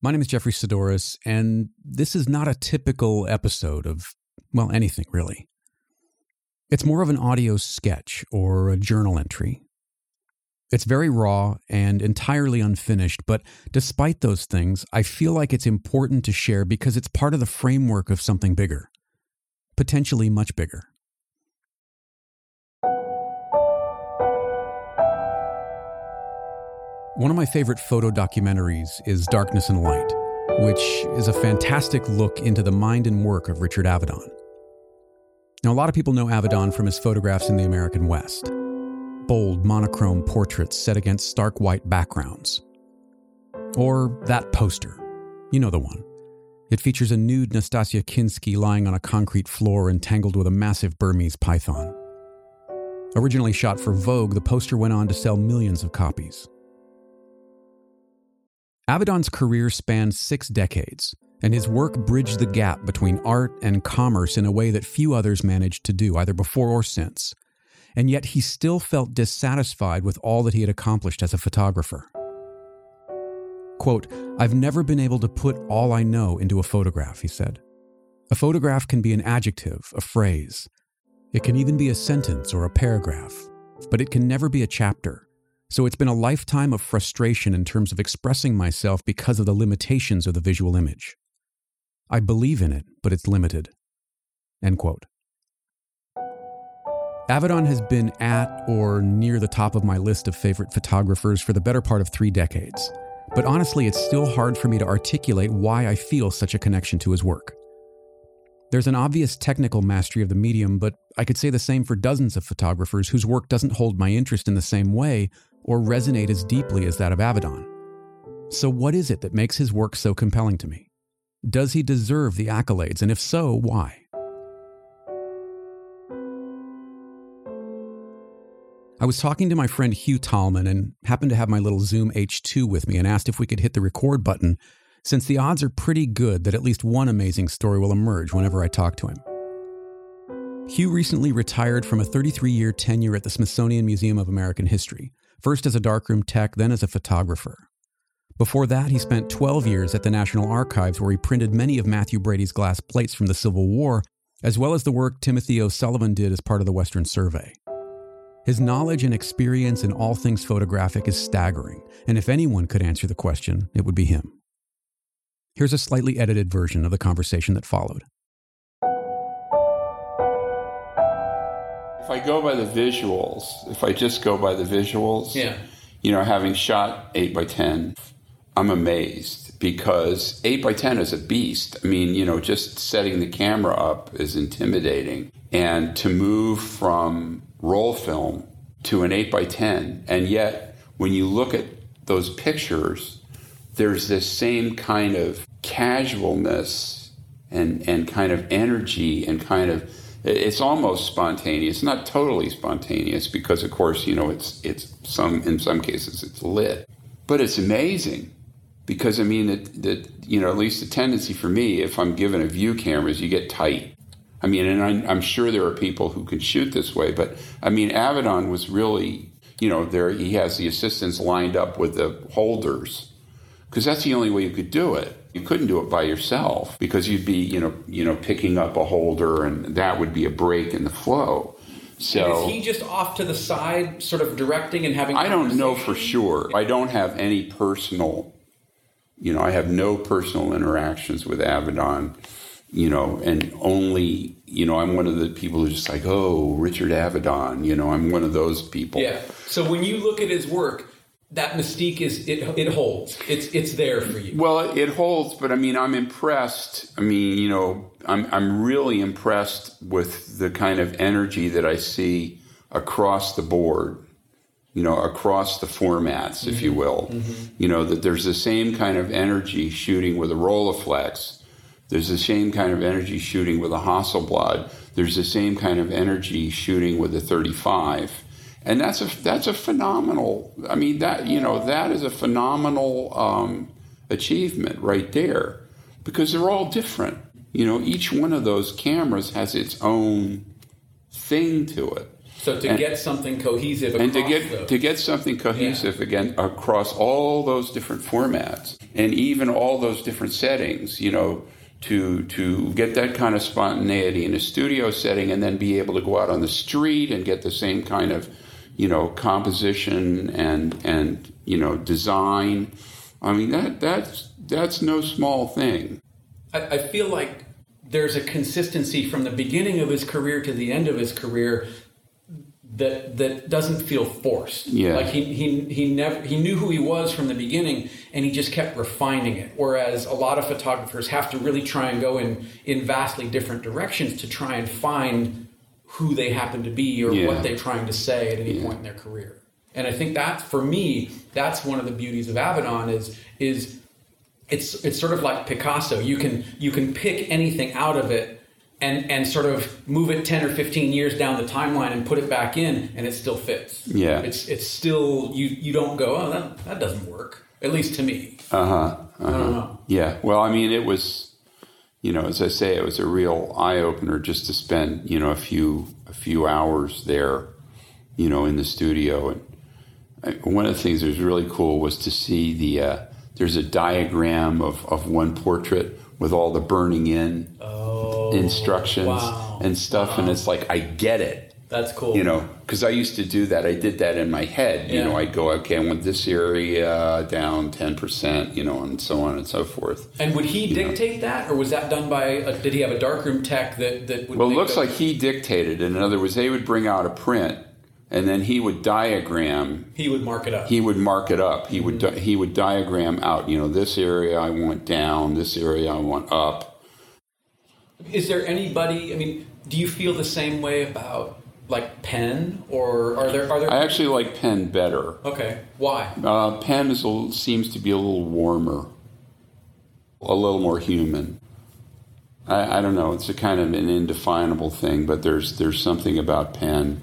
My name is Jeffrey Sidoris, and this is not a typical episode of, well, anything really. It's more of an audio sketch or a journal entry. It's very raw and entirely unfinished, but despite those things, I feel like it's important to share because it's part of the framework of something bigger, potentially much bigger. One of my favorite photo documentaries is Darkness and Light, which is a fantastic look into the mind and work of Richard Avedon. Now, a lot of people know Avedon from his photographs in the American West bold, monochrome portraits set against stark white backgrounds. Or that poster. You know the one. It features a nude Nastassja Kinski lying on a concrete floor entangled with a massive Burmese python. Originally shot for Vogue, the poster went on to sell millions of copies. Avedon's career spanned six decades, and his work bridged the gap between art and commerce in a way that few others managed to do, either before or since. And yet he still felt dissatisfied with all that he had accomplished as a photographer. Quote, I've never been able to put all I know into a photograph, he said. A photograph can be an adjective, a phrase. It can even be a sentence or a paragraph, but it can never be a chapter. So it's been a lifetime of frustration in terms of expressing myself because of the limitations of the visual image. I believe in it, but it's limited. End quote. Avedon has been at or near the top of my list of favorite photographers for the better part of three decades. But honestly, it's still hard for me to articulate why I feel such a connection to his work. There's an obvious technical mastery of the medium, but I could say the same for dozens of photographers whose work doesn't hold my interest in the same way or resonate as deeply as that of Avedon. So, what is it that makes his work so compelling to me? Does he deserve the accolades, and if so, why? I was talking to my friend Hugh Tallman and happened to have my little Zoom H2 with me and asked if we could hit the record button, since the odds are pretty good that at least one amazing story will emerge whenever I talk to him. Hugh recently retired from a 33 year tenure at the Smithsonian Museum of American History, first as a darkroom tech, then as a photographer. Before that, he spent 12 years at the National Archives, where he printed many of Mathew Brady's glass plates from the Civil War, as well as the work Timothy O'Sullivan did as part of the Western Survey. His knowledge and experience in all things photographic is staggering, and if anyone could answer the question, it would be him. Here's a slightly edited version of the conversation that followed. If I go by the visuals, if I just go by the visuals, Yeah. you know, having shot 8 by 10 I'm amazed because 8 by 10 is a beast. I mean, you know, just setting the camera up is intimidating. And to move from roll film to an 8 by 10 and yet when you look at those pictures, there's this same kind of casualness and, and kind of energy and kind of it's almost spontaneous not totally spontaneous because of course you know it's it's some in some cases it's lit. But it's amazing because i mean that that you know at least the tendency for me if i'm given a view camera is you get tight. I mean and I'm, I'm sure there are people who can shoot this way but i mean avedon was really you know there he has the assistants lined up with the holders because that's the only way you could do it you couldn't do it by yourself because you'd be you know you know picking up a holder and that would be a break in the flow so is he just off to the side, sort of directing and having? I don't know for sure. I don't have any personal, you know, I have no personal interactions with Avedon, you know, and only, you know, I'm one of the people who's just like, oh, Richard Avedon, you know, I'm one of those people. Yeah. So when you look at his work, that mystique is it, it holds. It's it's there for you. Well, it holds, but I mean, I'm impressed. I mean, you know, I'm I'm really impressed with the kind of energy that I see across the board. You know, across the formats, if you mm-hmm. will. Mm-hmm. You know that there's the same kind of energy shooting with a Rolleiflex. There's the same kind of energy shooting with a Hasselblad. There's the same kind of energy shooting with a 35 and that's a that's a phenomenal. I mean that you know that is a phenomenal um, achievement right there because they're all different. You know, each one of those cameras has its own thing to it. So to And- get something cohesive across and to get those. to get something cohesive again across all those different formats and even all those different settings you know to to get that kind of spontaneity in a studio setting and then be able to go out on the street and get the same kind of you know composition and and you know design i mean that that's that's no small thing I, I feel like there's a consistency from the beginning of his career to the end of his career that that doesn't feel forced. Yeah. Like he he he never he knew who he was from the beginning and he just kept refining it. Whereas a lot of photographers have to really try and go in in vastly different directions to try and find who they happen to be or Yeah. what they're trying to say at any point in their career. And I think that for me, that's one of the beauties of Avedon is is it's it's sort of like Picasso. You can you can pick anything out of it and and sort of move it ten or fifteen years down the timeline and put it back in, and it still fits. Yeah. it's it's still you you don't go oh that that doesn't work at least to me. uh-huh I don't know. Yeah, well, I mean, it was, you know, as I say, it was a real eye opener just to spend, you know, a few a few hours there, you know, in the studio. And I, one of the things that was really cool was to see the uh, there's a diagram of of one portrait with all the burning in Oh, instructions wow. and stuff, and it's like I get it That's cool. you know because i used to do that i did that in my head you know i'd go okay i want this area down 10% you know and so on and so forth and would he know. dictate that, or was that done by? A, did he have a darkroom tech that that would? well it looks like he dictated in other words they would bring out a print and then he would diagram he would mark it up. he would mark it up he would he would diagram out you know this area i want down this area i want up Is there anybody? I mean, do you feel the same way about like Penn, or are there are there? i actually like Penn better okay, why? Uh, Penn is a, seems to be a little warmer, a little more human. I, I don't know. It's a kind of an indefinable thing, but there's there's something about Penn,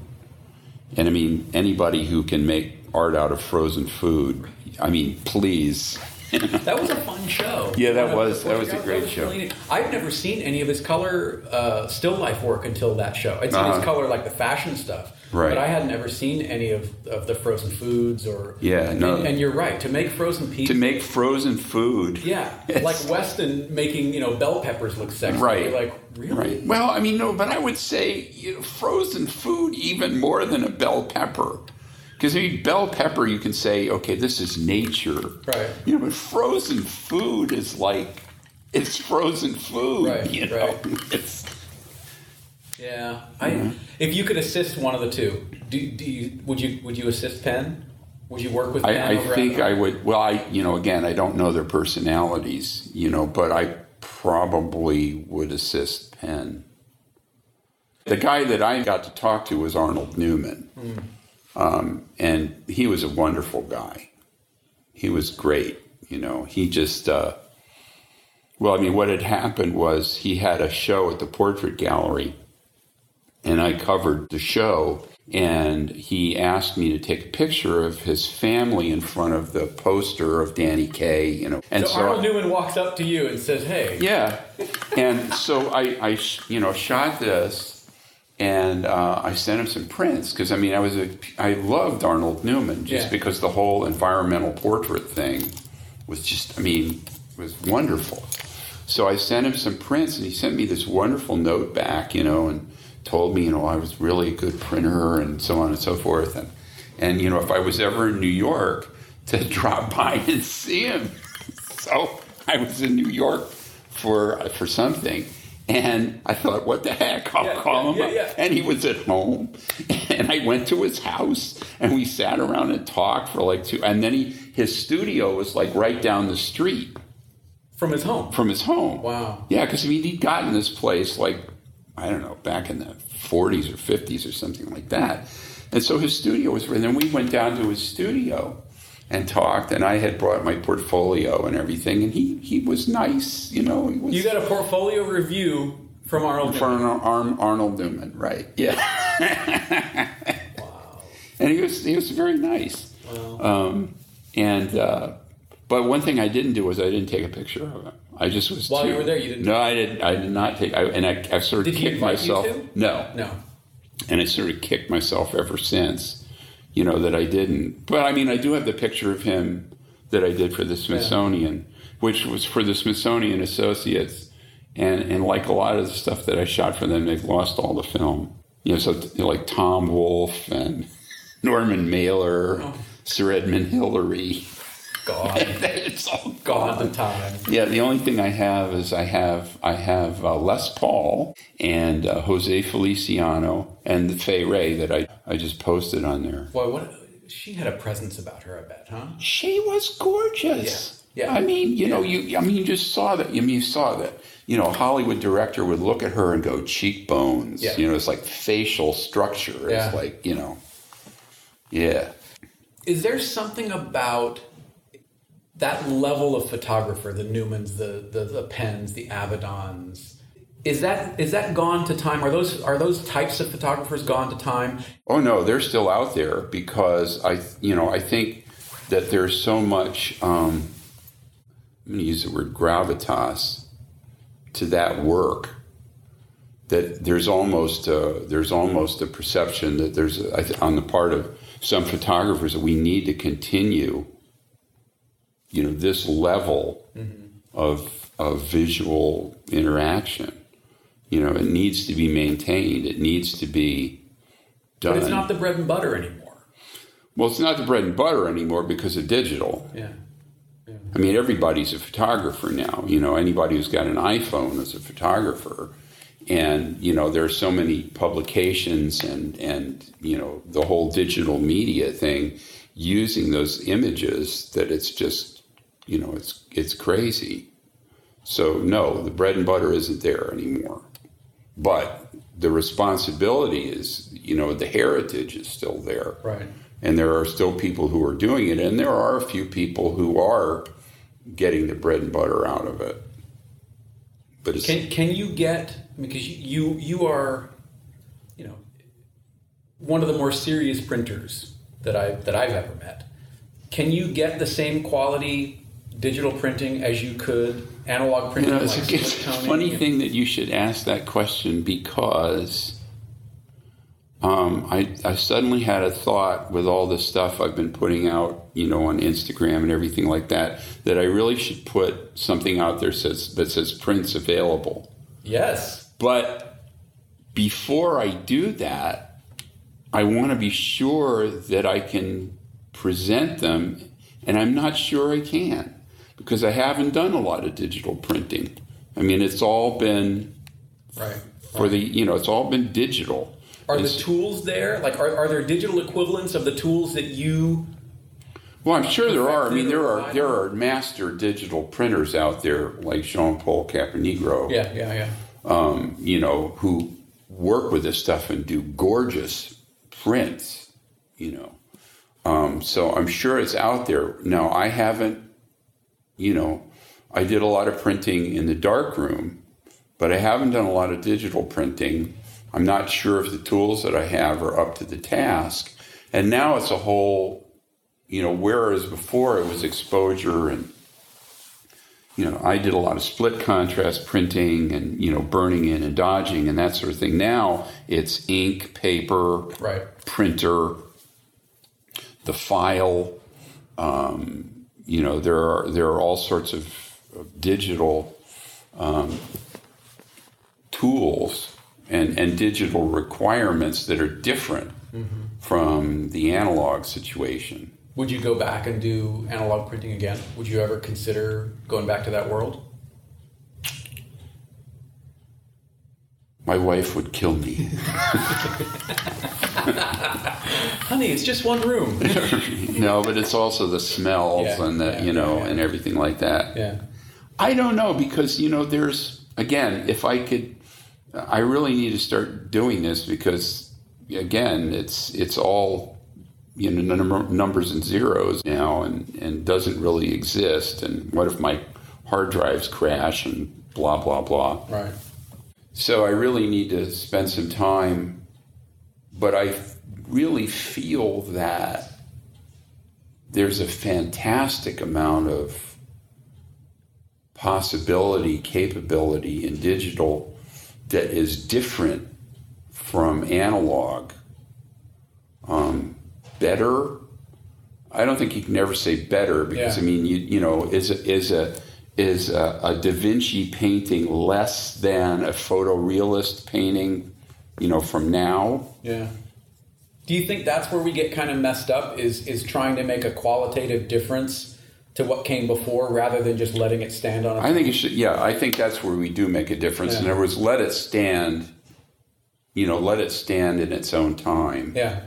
and I mean anybody who can make art out of frozen food. I mean, please. That was a fun show. Yeah, that was- that was a great was show. really. I've never seen any of his color uh, still life work until that show. I'd seen Uh-huh. his color like the fashion stuff, Right. But I had never seen any of, of the frozen foods or Yeah, no. And, and you're right to make frozen pizza. to make frozen food. yeah, like Weston making you know bell peppers look sexy. Right. You're like really? Right. Well, I mean, no, but I would say you know, frozen food even more than a bell pepper. Because I mean, bell pepper, you can say, okay, this is nature. Right. You know, but frozen food is like, it's frozen food. Right, You know, right. it's Yeah. I, If you could assist one of the two, do, do you, would you would you assist Penn? Would you work with Penn? I, I think I would. Well, I you know again I don't know their personalities, you know, but I probably would assist Penn. The guy that I got to talk to was Arnold Newman, hmm. Um, and he was a wonderful guy. He was great, you know. He just uh, well, I mean, what had happened was he had a show at the Portrait Gallery, and I covered the show. And he asked me to take a picture of his family in front of the poster of Danny Kaye, you know. And So, Arnold Newman walks up to you and says, "Hey, yeah, and so I, I, you know, shot this, and uh, I sent him some prints because I mean I was a, I loved Arnold Newman just Yeah. because the whole environmental portrait thing was just I mean was wonderful. So I sent him some prints, and he sent me this wonderful note back, you know, and told me you know I was really a good printer and so on and so forth, and and you know if I was ever in New York to drop by and see him. So I was in New York for for something, and I thought, what the heck? I'll Yeah, call yeah, him. yeah, up. And he was at home, and I went to his house, and we sat around and talked for like two. And then he his studio was like right down the street from his home." from his home. Wow. Yeah, because I mean he'd gotten this place like I don't know back in the 40s or 50s or something like that, and so his studio was. And then we went down to his studio and talked, and I had brought my portfolio and everything, and he he was nice, you know. He was You got a portfolio review from Arnold for Newman. an Arnold Newman, right? Yeah. wow. And he was he was very nice. Um, and uh, but one thing I didn't do was I didn't take a picture of him. I just was While too, you were there, you didn't No, I did. I did not take. I, and I, I sort of Did kicked myself. No, No. and I sort of kicked myself ever since, you know, that I didn't. But I mean, I do have the picture of him that I did for the Smithsonian, yeah. which was for the Smithsonian Associates. And, and like a lot of the stuff that I shot for them, they've lost all the film. You know, so like Tom Wolfe and Norman Mailer, oh. Sir Edmund Hillary. God, it's all gone the time. Yeah, the only thing I have is I have I have uh, Les Paul and uh, Jose Feliciano and the Fay Wray that I I just posted on there. Boy, what she had a presence about her, I bet, huh? She was gorgeous. Yeah. yeah. I mean, you yeah. know, you I mean, you just saw that. I mean, you saw that. You know, Hollywood director would look at her and go cheekbones. Yeah. You know, it's like facial structure. It's like you know, yeah. Is there something about that level of photographer, the Newmans, the the, the Penns, the Avedons, is that is that gone to time? Are those are those types of photographers gone to time? Oh no, they're still out there because I you know I think that there's so much. Um, I'm going to use the word gravitas to that work that there's almost a, there's almost a perception that there's a, on the part of some photographers that we need to continue you know this level mm-hmm. of of visual interaction. You know, it needs to be maintained. It needs to be done. But it's not the bread and butter anymore. Well, it's not the bread and butter anymore because of digital. Yeah. yeah. I mean, everybody's a photographer now. You know, anybody who's got an iPhone is a photographer. And, you know, there are so many publications and, and, you know, the whole digital media thing using those images that it's just you know, it's it's crazy. So no, the bread and butter isn't there anymore. But the responsibility is, you know, the heritage is still there. Right. And there are still people who are doing it, and there are a few people who are getting the bread and butter out of it. But can can you get because you you are, you know, one of the more serious printers that I that I've ever met. Can you get the same quality digital printing as you could analog printing? You know, it's, like a, it's a funny thing that you should ask that question because um, I, I suddenly had a thought with all the stuff I've been putting out, you know, on Instagram and everything like that, that I really should put something out there says that says prints available. Yes. But before I do that, I want to be sure that I can present them, and I'm not sure I can because I haven't done a lot of digital printing. I mean, it's all been right for the you know, it's all been digital. Are it's, the tools there? Like, are, are there digital equivalents of the tools that you? Well, I'm sure there are. I mean, there are there are master digital printers out there like John Paul Caponigro. Yeah, yeah, yeah. Um, you know, who work with this stuff and do gorgeous prints. You know, um, so I'm sure it's out there. Now, I haven't you know, I did a lot of printing in the dark room, but I haven't done a lot of digital printing. I'm not sure if the tools that I have are up to the task. And now it's a whole, you know, whereas before it was exposure and, you know, I did a lot of split contrast printing and, you know, burning in and dodging and that sort of thing. Now it's ink, paper, right. printer, the file, um, you know there are there are all sorts of, of digital um, tools and and digital requirements that are different mm-hmm. from the analog situation. Would you go back and do analog printing again? Would you ever consider going back to that world? My wife would kill me. Honey, it's just one room. no, but it's also the smells yeah, and the yeah, you know yeah, and everything like that. Yeah. I don't know because you know there's again if I could, I really need to start doing this because again it's it's all you know numbers and zeros now and and doesn't really exist and what if my hard drives crash and blah blah blah. Right. So I really need to spend some time but I really feel that there's a fantastic amount of possibility, capability in digital that is different from analog. Um, better. I don't think you can ever say better because Yeah. I mean, you you know, is a, is a is a, a Da Vinci painting less than a photorealist painting, you know, from now? Yeah. Do you think that's where we get kind of messed up? Is is trying to make a qualitative difference to what came before rather than just letting it stand on I think it should. Yeah, I think that's where we do make a difference. In other words, let it stand. You know, let it stand in its own time. Yeah.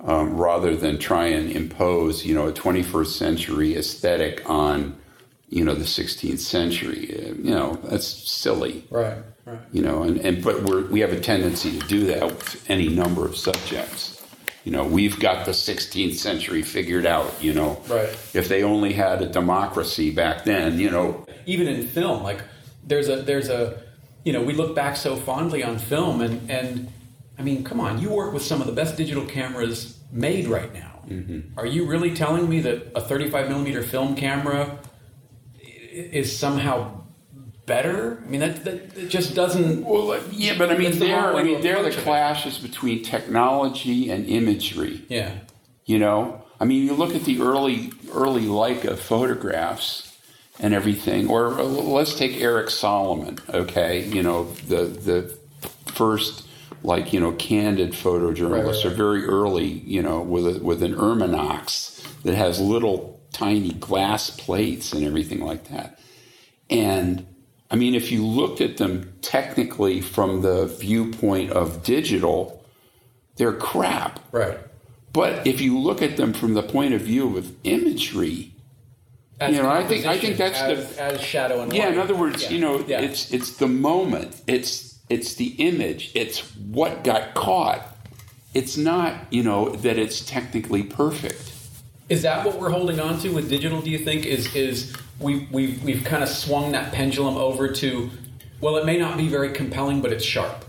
um, rather than try and impose, you know, a 21st century aesthetic on, you know, the 16th century. Uh, You know, that's silly. Right. Right. You know, and, and but we're, we have a tendency to do that with any number of subjects. You know, we've got the 16th century figured out. You know, Right. If they only had a democracy back then, you know, even in film like there's a there's a you know we look back so fondly on film and and i mean come on you work with some of the best digital cameras made right now are you really telling me that a 35 millimeter film camera is somehow better i mean that, that, that just doesn't Well, yeah, but I mean, there, I mean, there are the clashes between technology and imagery. yeah You know, I mean, you look at the early early Leica photographs and everything, or uh, let's take Erich Salomon. Okay, you know, the the first like you know candid photojournalist, Right, right, or right. very early, you know, with a, with an Ermanox that has little tiny glass plates and everything like that. And I mean, if you looked at them technically from the viewpoint of digital, they're crap. right But if you look at them from the point of view of imagery, As You know, I think- I think that's the- as, as shadow and yeah, light. in other words, Yeah. you know, Yeah. it's it's the moment, it's it's the image, it's what got caught. It's not, you know, that it's technically perfect. Is that what we're holding on to with digital? Do you think is is we we've we've kind of swung that pendulum over to well, it may not be very compelling, but it's sharp,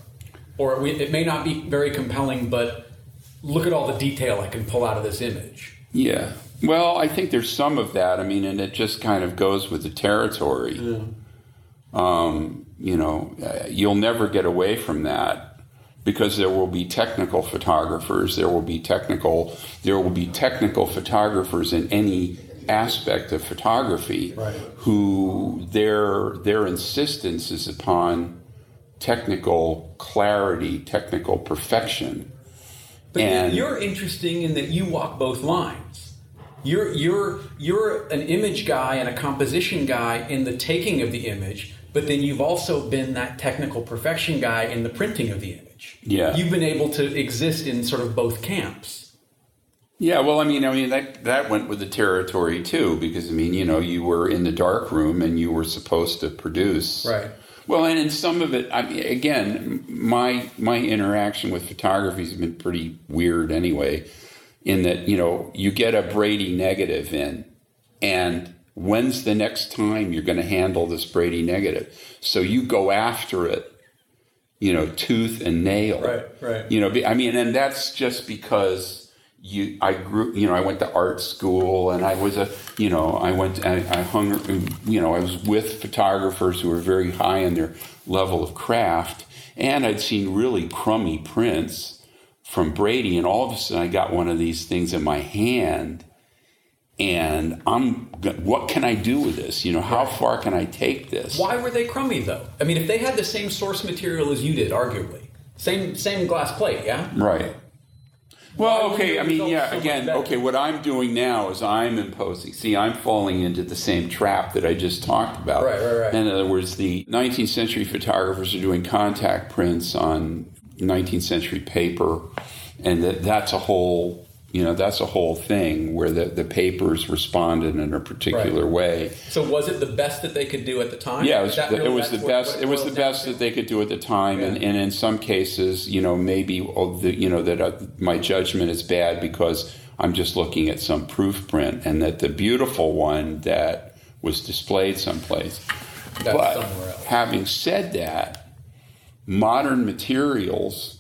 or it may not be very compelling, but look at all the detail I can pull out of this image. Yeah. Well, I think there's some of that. I mean, and it just kind of goes with the territory. Yeah. Um, you know, uh, you'll never get away from that because there will be technical photographers. There will be technical. There will be technical photographers in any aspect of photography Right. who their their insistence is upon technical clarity, technical perfection. But And- you're interesting in that you walk both lines. You're you're you're an image guy and a composition guy in the taking of the image, but then you've also been that technical perfection guy in the printing of the image. Yeah. You've been able to exist in sort of both camps. Yeah, well, I mean, I mean that that went with the territory too, because I mean, you know, you were in the dark room and you were supposed to produce. Right. Well, and in some of it, I mean, again, my my interaction with photography has been pretty weird anyway. In that, you know, you get a Brady negative in, and when's the next time you're going to handle this Brady negative? So you go after it, you know, tooth and nail. Right, right. You know, I mean, and that's just because you, I grew, you know, I went to art school and I was a, you know, I went, I, I hung, you know, I was with photographers who were very high in their level of craft, and I'd seen really crummy prints from Brady, and all of a sudden I got one of these things in my hand, and I'm, what can I do with this? You know, how far can I take this? Why were they crummy though? I mean, if they had the same source material as you did, arguably, same same glass plate, yeah. Right. Well, were okay. I mean, yeah. so Again, okay. What I'm doing now is I'm imposing. See, I'm falling into the same trap that I just talked about. Right, right, right. In other words, the 19th century photographers are doing contact prints on 19th century paper, and that that's a whole. You know, that's a whole thing where the, the papers responded in a particular Right. way. So was it the best that they could do at the time? Yeah, it was, the, really- it was the best. It was the best to? that they could do at the time, and, Yeah. and in some cases, you know, maybe the, you know that uh, my judgment is bad because I'm just looking at some proof print, and that the beautiful one that was displayed someplace. That's but somewhere else. having said that, modern materials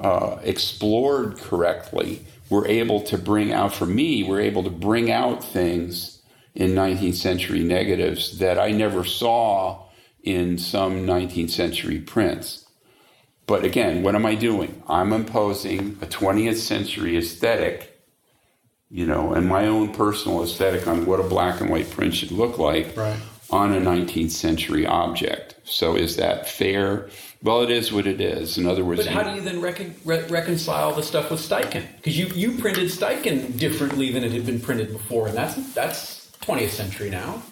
uh, explored correctly, were able to bring out, for me, were able to bring out things in 19th century negatives that I never saw in some 19th century prints. But again, what am I doing? I'm imposing a 20th century aesthetic, you know, and my own personal aesthetic on what a black and white print should look like Right. on a 19th century object. So is that fair? Well, it is what it is. In other words, But how do you then recon, re- reconcile the stuff with Steichen? Because you, you printed Steichen differently than it had been printed before, and that's that's 20th century now.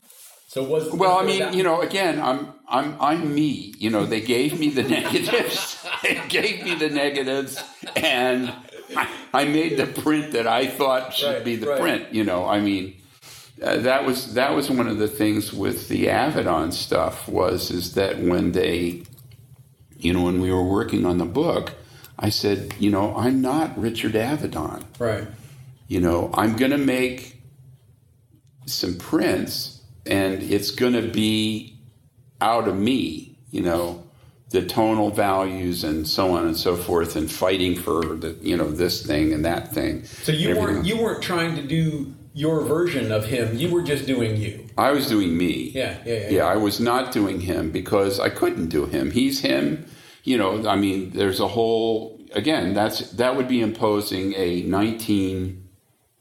So was Well, I mean, that- you know, again, I'm I'm I'm me. You know, they gave me the negatives. they gave me the negatives, and I, I made the print that I thought should Right, be the right. print. You know, I mean, uh, that was that was one of the things with the Avedon stuff was is that when they, you know, when we were working on the book, I said, you know, I'm not Richard Avedon. Right, you know, I'm going to make some prints and it's going to be out of me, you know, the tonal values and so on and so forth and fighting for the, you know, this thing and that thing. So you weren't you weren't trying to do your version of him. You were just doing you. I was doing me. Yeah, yeah, yeah. Yeah, I was not doing him because I couldn't do him. He's him. You know, I mean, there's a whole again. That's that would be imposing a 19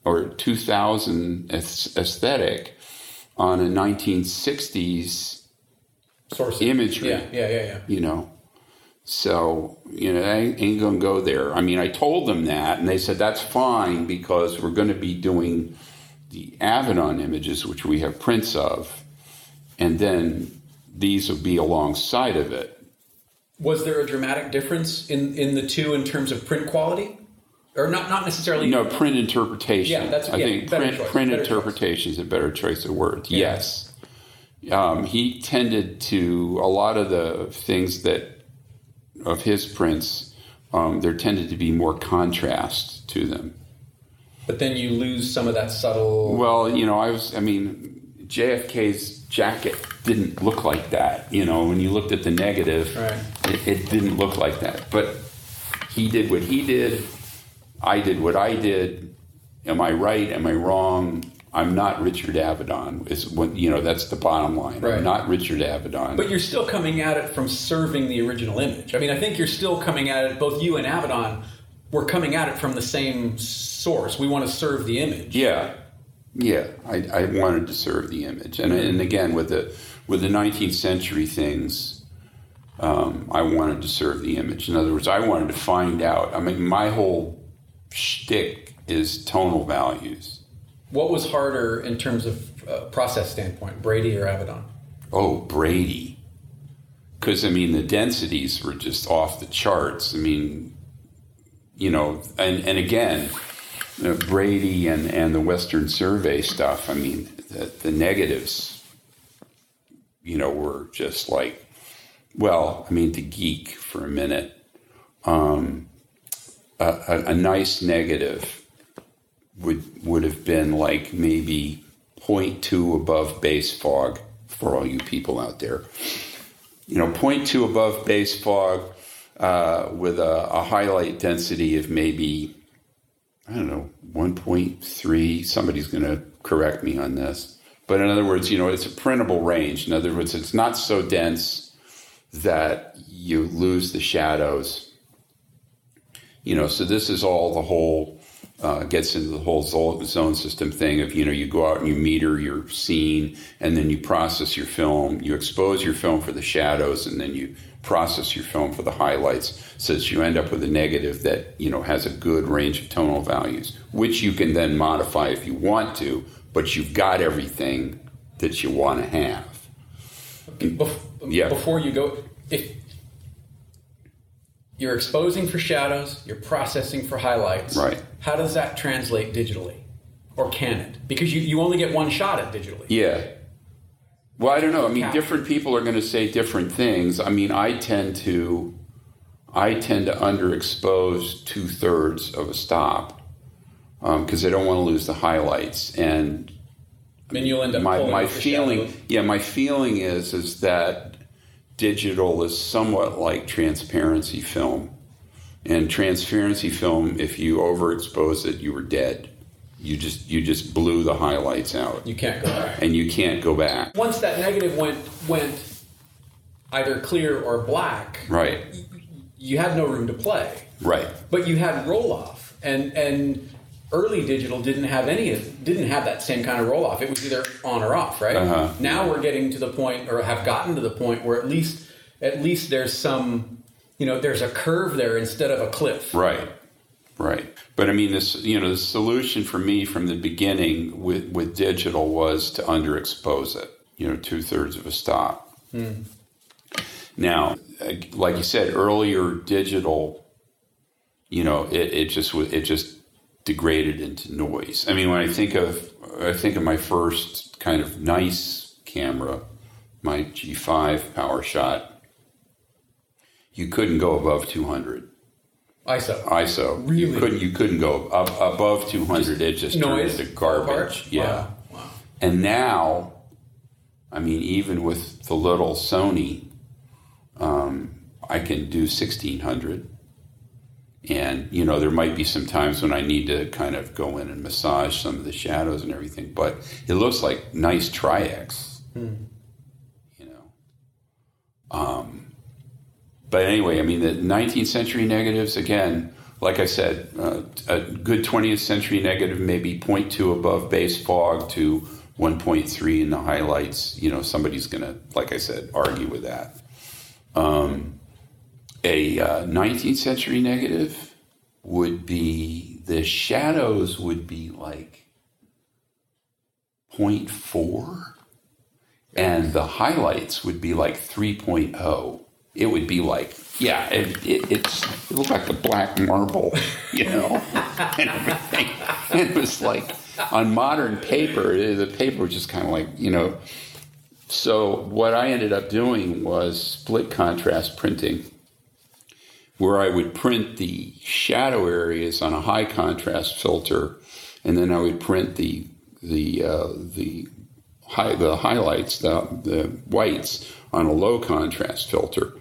or 2000 aesthetic on a 1960s. Source Imagery. Yeah, yeah, yeah, yeah. You know, so you know, I ain't gonna go there. I mean, I told them that, and they said that's fine because we're going to be doing the Avedon images, which we have prints of, and then these will be alongside of it. Was there a dramatic difference in in the two in terms of print quality, or not? Not necessarily. No, print interpretation. Yeah, that's- I yeah, think print, choice, print better choice. interpretation is a better choice of words. Yes. Um, he tended to, a lot of the things that, of his prints, um, there tended to be more contrast to them. But then you lose some of that subtle. Well, you know, I was, I mean, JFK's jacket didn't look like that. You know, when you looked at the negative, Right. it, it didn't look like that. But he did what he did. I did what I did. Am I right? Am I wrong? I'm not Richard Avedon. Is what you know. That's the bottom line. Right. I'm not Richard Avedon. But you're still coming at it from serving the original image. I mean, I think you're still coming at it. Both you and Avedon were coming at it from the same source. We want to serve the image. Yeah, yeah. I, I wanted to serve the image, and and again with the with the 19th century things, um, I wanted to serve the image. In other words, I wanted to find out. I mean, my whole shtick is tonal values. What was harder in terms of uh, process standpoint, Brady or Avedon? Oh, Brady. Because, I mean, the densities were just off the charts. I mean, you know, and, and again, uh, Brady and, and the Western Survey stuff, I mean, the, the negatives, you know, were just like, well, I mean, to geek for a minute, um, a, a, a nice negative would would have been like maybe 0.2 above base fog for all you people out there. You know, 0.2 above base fog uh, with a, a highlight density of maybe, I don't know, 1.3. Somebody's going to correct me on this. But in other words, you know, it's a printable range. In other words, it's not so dense that you lose the shadows. You know, so this is all the whole uh, gets into the whole zone system thing of you know you go out and you meter your scene and then you process your film you expose your film for the shadows and then you process your film for the highlights so that you end up with a negative that you know has a good range of tonal values which you can then modify if you want to but you've got everything that you want to have Bef- Yeah. Before you go, if you're exposing for shadows, you're processing for highlights. Right. How does that translate digitally, or can it? Because you, you only get one shot at digitally. Yeah. Well, I don't know. I mean, different people are going to say different things. I mean, I tend to, I tend to underexpose two thirds of a stop um, because I don't want to lose the highlights. And I mean, you'll end up my my feeling, yeah, my feeling is is that digital is somewhat like transparency film, and transparency film, if you overexpose it, you were dead. You just you just blew the highlights out, You can't go back. and you can't go back. Once that negative went went either clear or black, Right. you had no room to play. Right. But you had roll off, and and early digital didn't have any didn't have that same kind of roll off. It was either on or off, right? Uh-huh. Now we're getting to the point, or have gotten to the point where at least at least there's some, you know, there's a curve there instead of a cliff. Right. Right. But I mean, this, you know, the solution for me from the beginning with, with digital was to underexpose it, you know, two thirds of a stop. Now, uh, like you said earlier, digital, you know, it, it just was, it just degraded into noise. I mean, when I think of, I think of my first kind of nice camera, my G5 Power Shot, you couldn't go above 200. ISO. ISO. Really? You couldn't you couldn't go up above 200 it just Noise. turned into garbage. Yeah. Wow. wow. And now I mean even with the little Sony um, I can do 1600 and you know there might be some times when I need to kind of go in and massage some of the shadows and everything but it looks like nice Tri-X. You know. Um but anyway, I mean, the 19th century negatives, again, like I said, uh, a good 20th century negative, maybe 0.2 above base fog to 1.3 in the highlights. You know, somebody's going to, like I said, argue with that. Um, a uh, 19th century negative would be the shadows would be like 0.4 and the highlights would be like 3.0 it would be like, yeah, it, it, it's it looked like a black marble, you know, and everything. And it was like on modern paper, the paper was just kind of like, you know. So what I ended up doing was split contrast printing, where I would print the shadow areas on a high contrast filter, and then I would print the the uh, the high, the highlights, the the whites on a low contrast filter.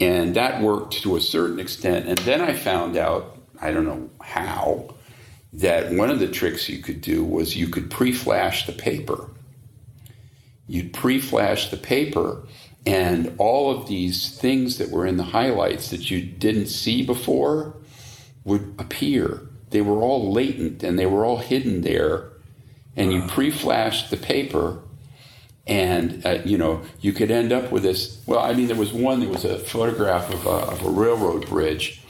And that worked to a certain extent. And then I found out, I don't know how, that one of the tricks you could do was you could pre flash the paper. You'd pre flash the paper, and all of these things that were in the highlights that you didn't see before would appear. They were all latent and they were all hidden there. And you pre flashed the paper, and uh, you know you could end up with this well i mean there was one there was a photograph of a, of a railroad bridge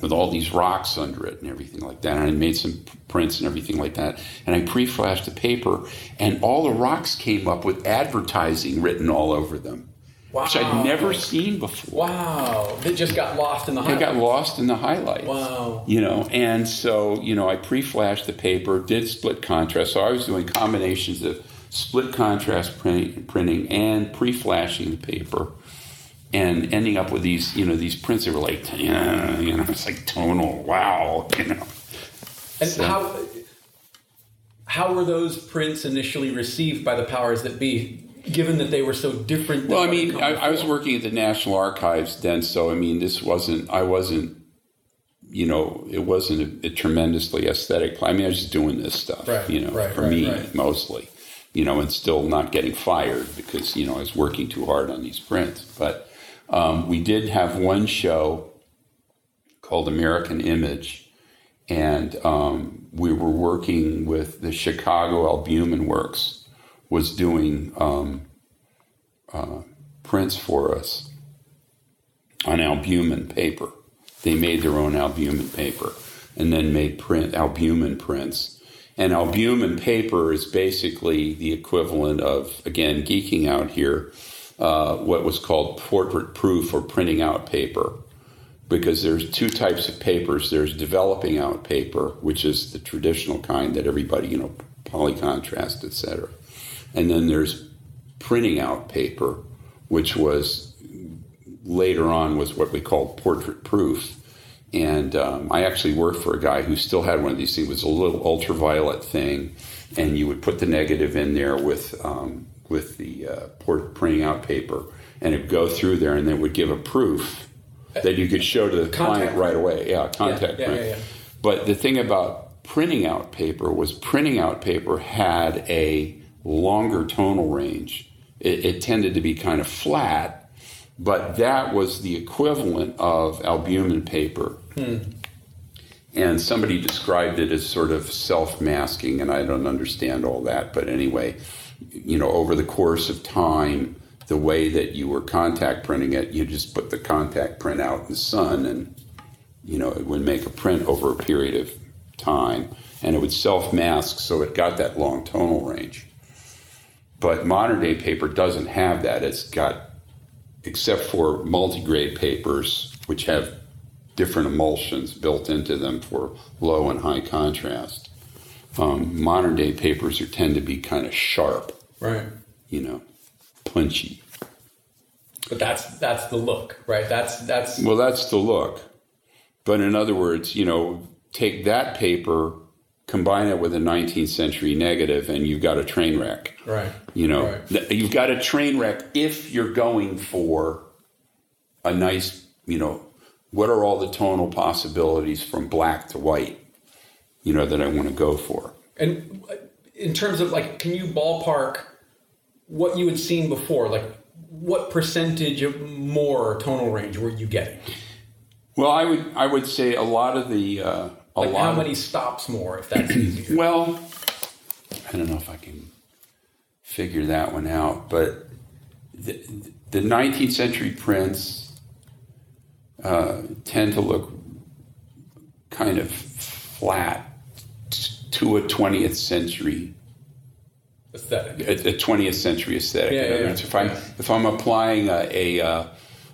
with all these rocks under it and everything like that and i made some prints and everything like that and i pre-flashed the paper and all the rocks came up with advertising written all over them Wow. which i'd never seen before Wow. They just got lost in the highlights. got lost in the highlights. Wow. You know, and so, you know, I pre flashed the paper, did split contrast. So I was doing combinations of split contrast printing, printing and pre flashing the paper and ending up with these, you know, these prints that were like, yeah, you know, it's like tonal, wow, you know. And So- how how were those prints initially received by the powers that be, given that they were so different? Well, I mean, I, I was working at the National Archives then, so I mean, this wasn't, I wasn't, you know, it wasn't a, a tremendously aesthetic. I mean, I was just doing this stuff, Right, you know, right, for right, me mostly, you know, and still not getting fired because, you know, I was working too hard on these prints. But um, we did have one show called American Image, and um, we were working with the Chicago Albumen Works was doing um, uh, prints for us on albumen paper. They made their own albumen paper and then made print albumen prints. And albumen paper is basically the equivalent of, again, geeking out here, uh, what was called portrait proof or printing out paper because there's two types of papers. There's developing out paper, which is the traditional kind that everybody, you know, polycontrast, etc. And then there's printing out paper, which was later on was what we called portrait proof. And um, I actually worked for a guy who still had one of these things. It was a little ultraviolet thing, and you would put the negative in there with um, with the uh, port printing out paper, and it would go through there, and they would give a proof that you could show to the client right away. Yeah, contact yeah, print. yeah, yeah. But the thing about printing out paper was printing out paper had a longer tonal range. It, it tended to be kind of flat, but that was the equivalent of albumen paper. Hmm. And somebody described it as sort of self masking, and I don't understand all that. But anyway, you know, over the course of time, the way that you were contact printing it, you just put the contact print out in the sun, and you know, it would make a print over a period of time, and it would self mask, so it got that long tonal range. But modern day paper doesn't have that. It's got, except for multi-grade papers, which have different emulsions built into them for low and high contrast. Um, modern day papers are tend to be kind of sharp, Right. you know, punchy. But that's that's the look, right? That's that's Well, that's the look. But in other words, you know, take that paper, combine it with a 19th century negative, and you've got a train wreck. right. You know, Right. Th- you've got a train wreck if you're going for a nice, you know, what are all the tonal possibilities from black to white, you know, that I want to go for? And in terms of like, can you ballpark what you had seen before? Like, what percentage of more tonal range were you getting? Well, I would I would say a lot of the uh, a Like, lot how of- many stops more, if that's easier? Well, I don't know if I can figure that one out, but the, the 19th century prints uh, tend to look kind of flat to a 20th century Aesthetic. a, a 20th century aesthetic. Yeah, yeah, other yeah. if I'm if I'm applying a a, uh,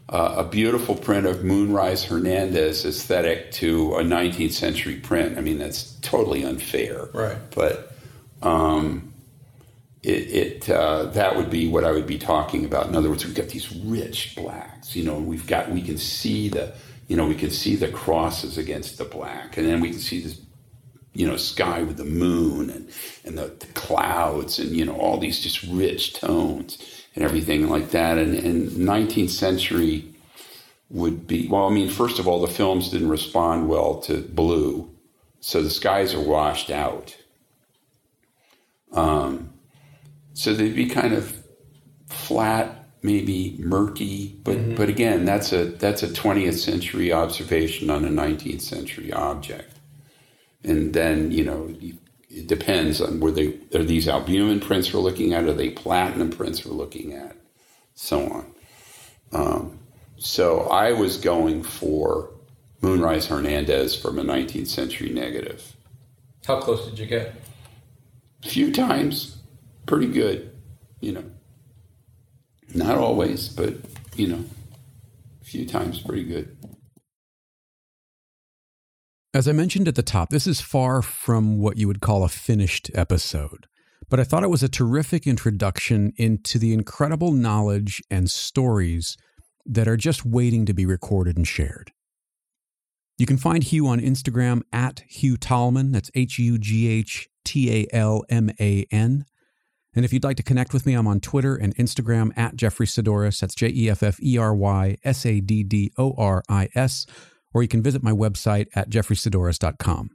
a beautiful print of Moonrise Hernandez aesthetic to a 19th century print, I mean that's totally unfair. Right. But um, it, it uh, that would be what I would be talking about. In other words, we've got these rich blacks. You know, we've got we can see the you know we can see the crosses against the black, and then we can see this you know sky with the moon and and the, the clouds and you know all these just rich tones and everything like that. And, and 19th century would be well. I mean, first of all, the films didn't respond well to blue, so the skies are washed out. Um, so they'd be kind of flat, maybe murky, but but again, that's a that's a 20th century observation on a 19th century object. And then you know it depends on where they are these albumen prints we're looking at, are they platinum prints we're looking at, so on. Um, so I was going for Moonrise Hernandez from a 19th century negative. How close did you get? A few times, pretty good, you know. Not always, but you know, a few times pretty good. As I mentioned at the top, this is far from what you would call a finished episode, but I thought it was a terrific introduction into the incredible knowledge and stories that are just waiting to be recorded and shared. You can find Hugh on Instagram at Hugh Talman. That's H U G H T A L M A N. And if you'd like to connect with me, I'm on Twitter and Instagram at Jeffery Saddoris. That's J E F F E R Y S A D D O R I S. Or you can visit my website at jefferysaddoris.com.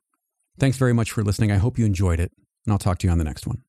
Thanks very much for listening. I hope you enjoyed it, and I'll talk to you on the next one.